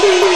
Bye.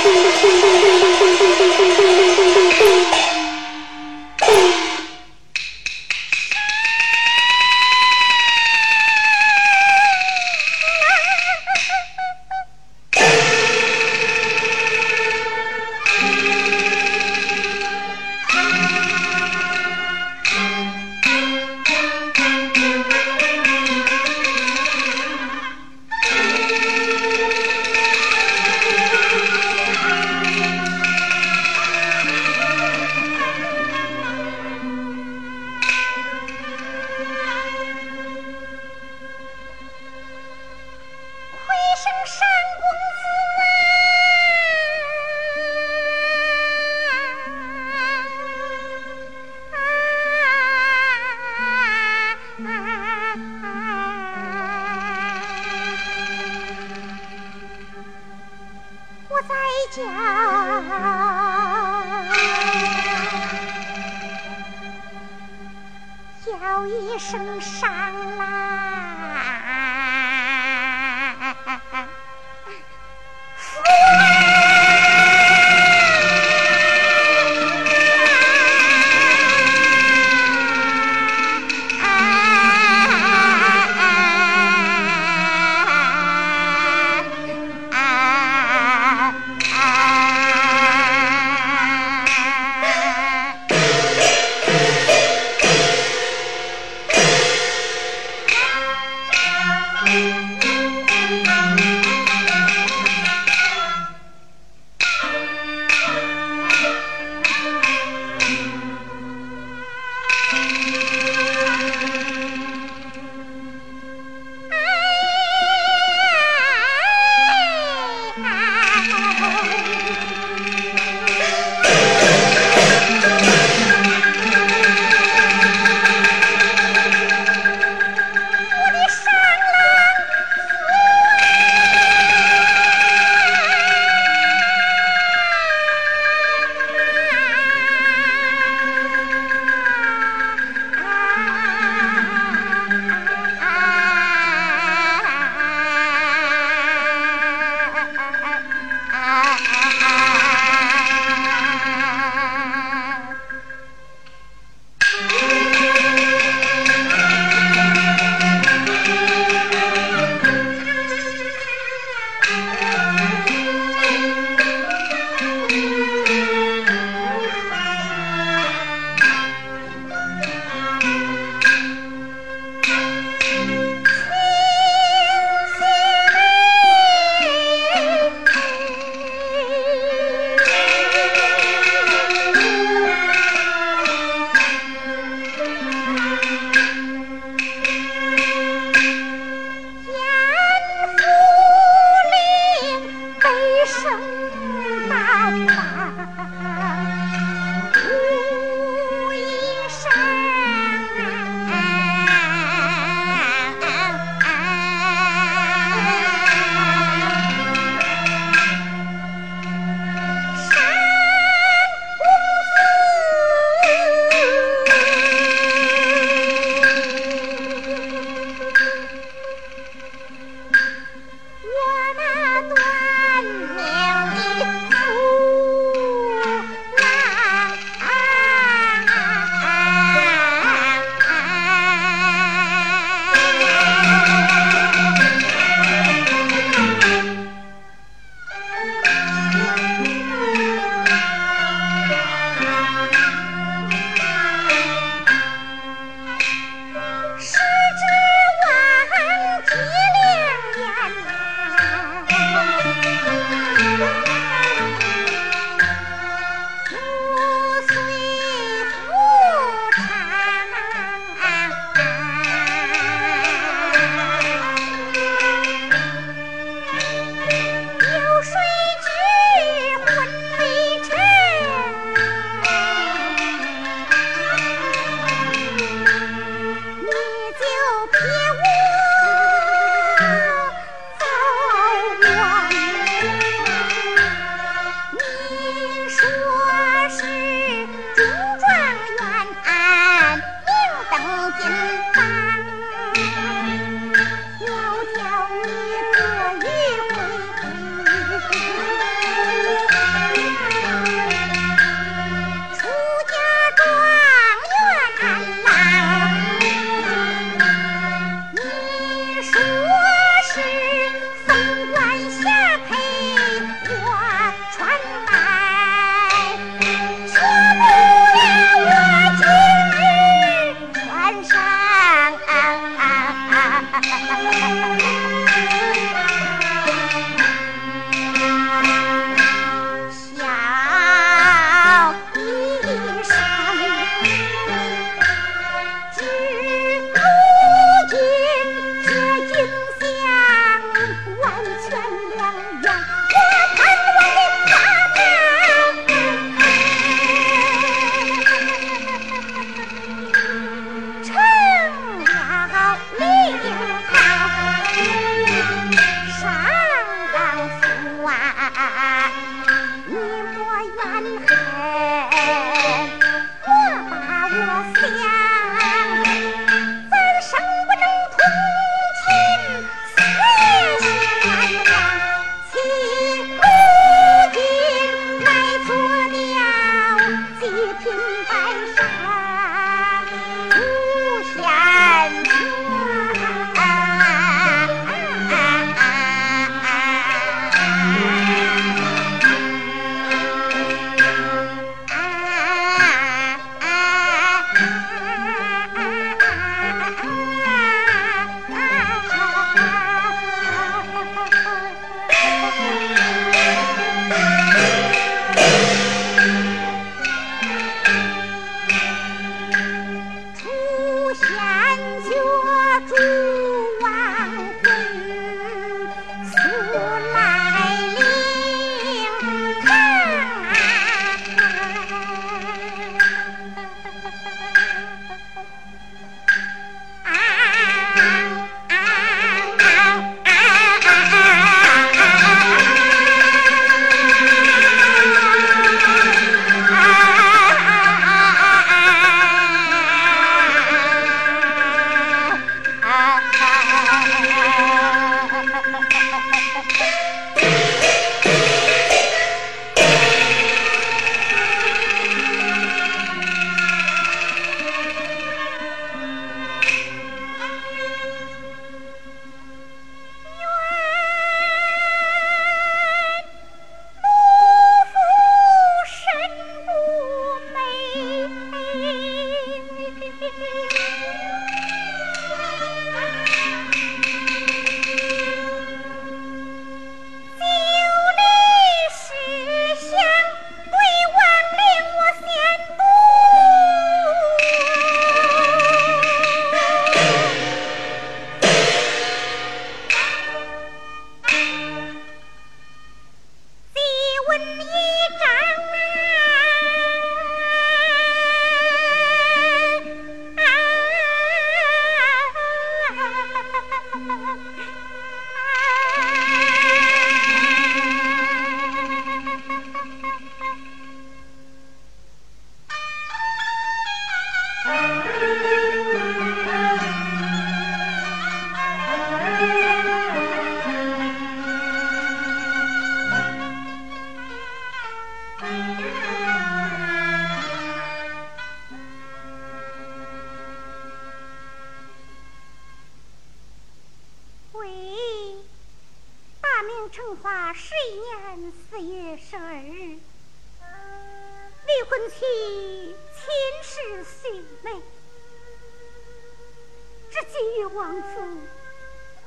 王父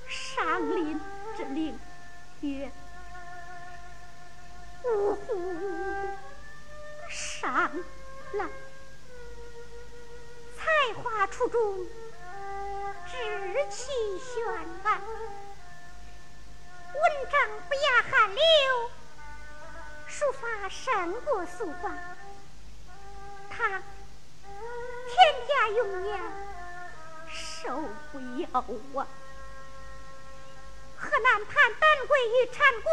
上林之令曰：“呜呼，上郎，才华出众，志气轩昂，文章不亚韩流，书法胜过苏王。他天下永扬。”都不要啊！河南坦丹桂与禅功，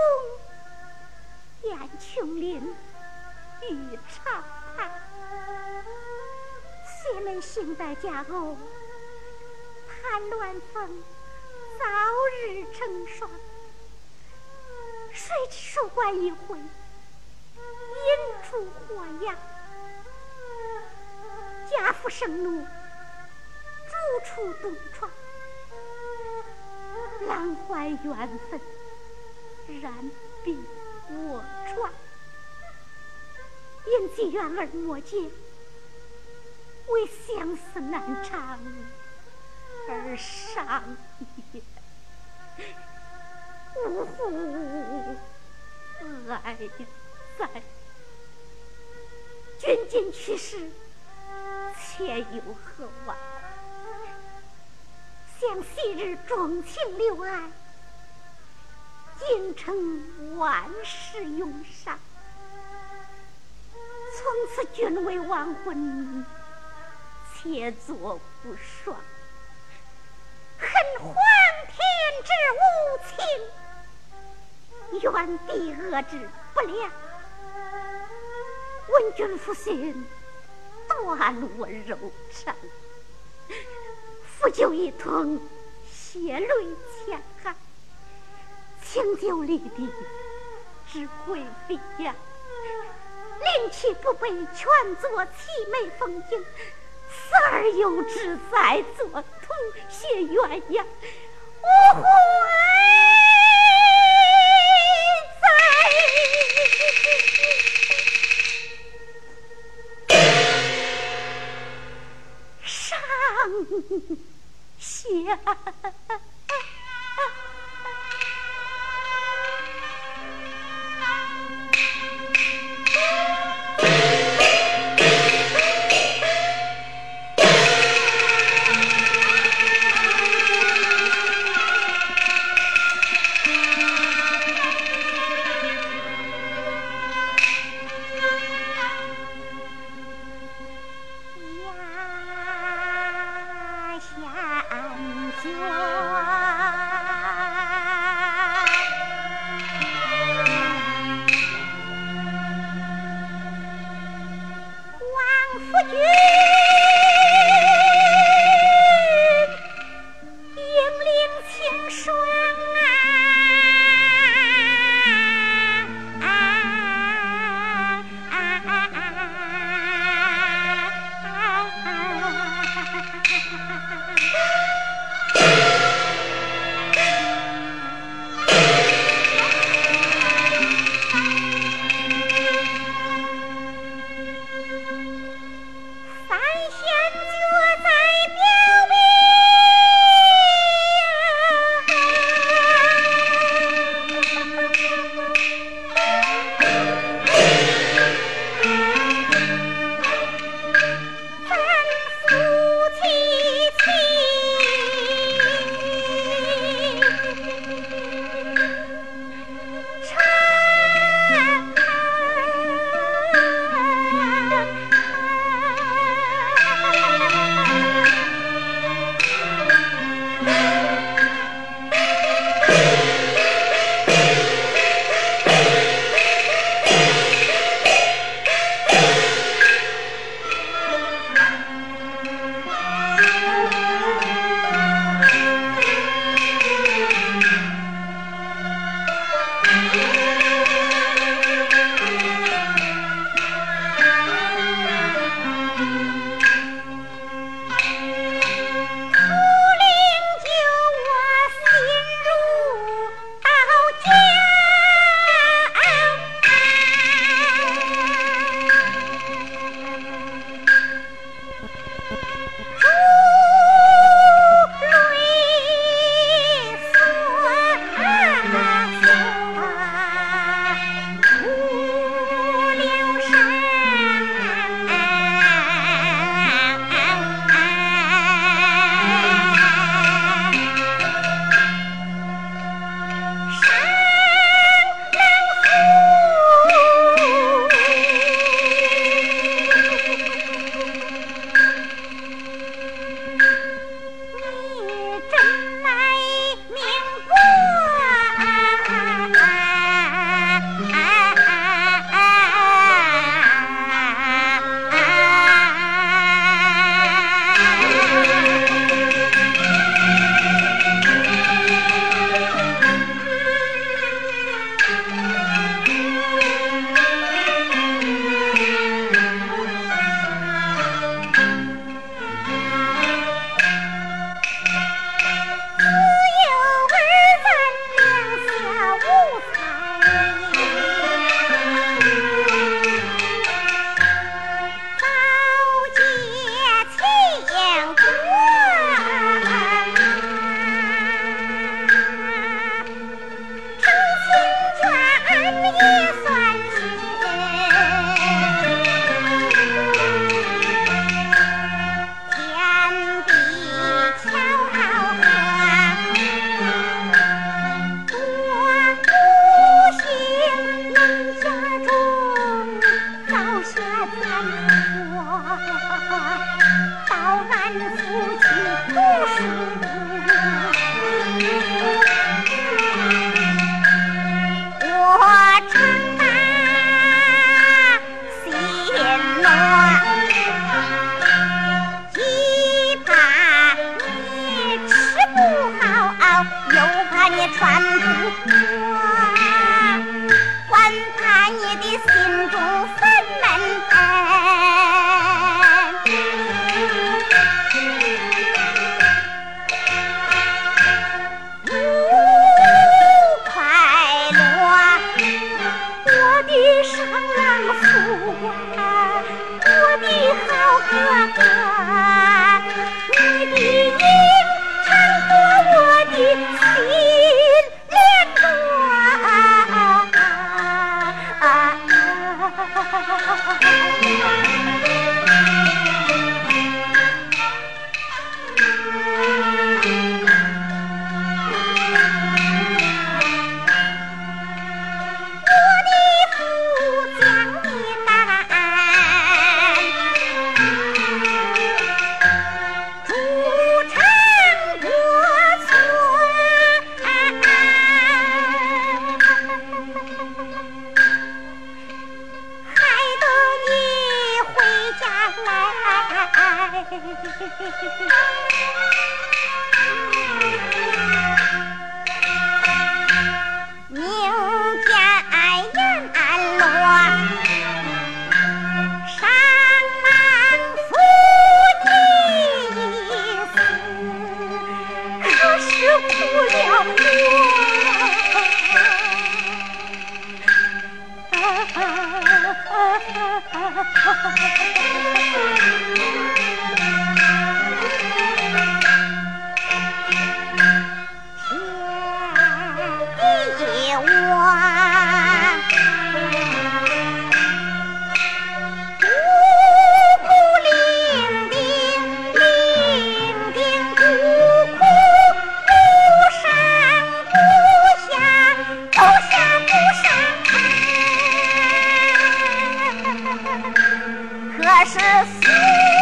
燕琼林与长叹，谢能幸得佳偶，盼鸾凤早日成双。谁知书馆一回，引出祸殃，家父生怒。无处洞窗，郎怀缘分，然比我壮。因寄缘而莫见，为相思难偿而伤也。呜呼，哀哉！君今去世，且有何晚？将昔日钟情六爱，今成万世永伤。从此君为亡魂，且作不爽。恨皇天之无情，怨地恶之不良。闻君负心，断我柔肠。不就一通，血泪千行。清酒里的只会碧呀，灵气不被，全作凄美风景。死而又只在做同血鸳鸯，四十四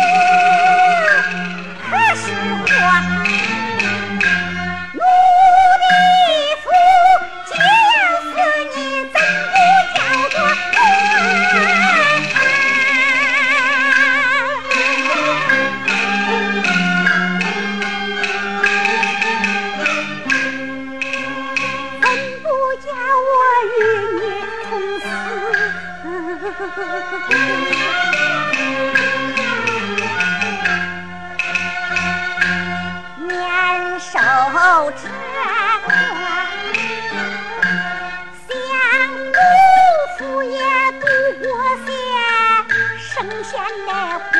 那花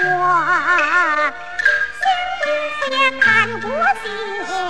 香，杜甫也看不尽。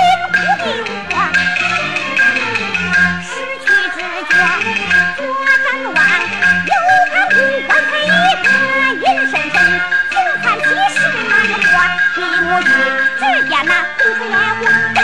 我去，只见那红尘来火。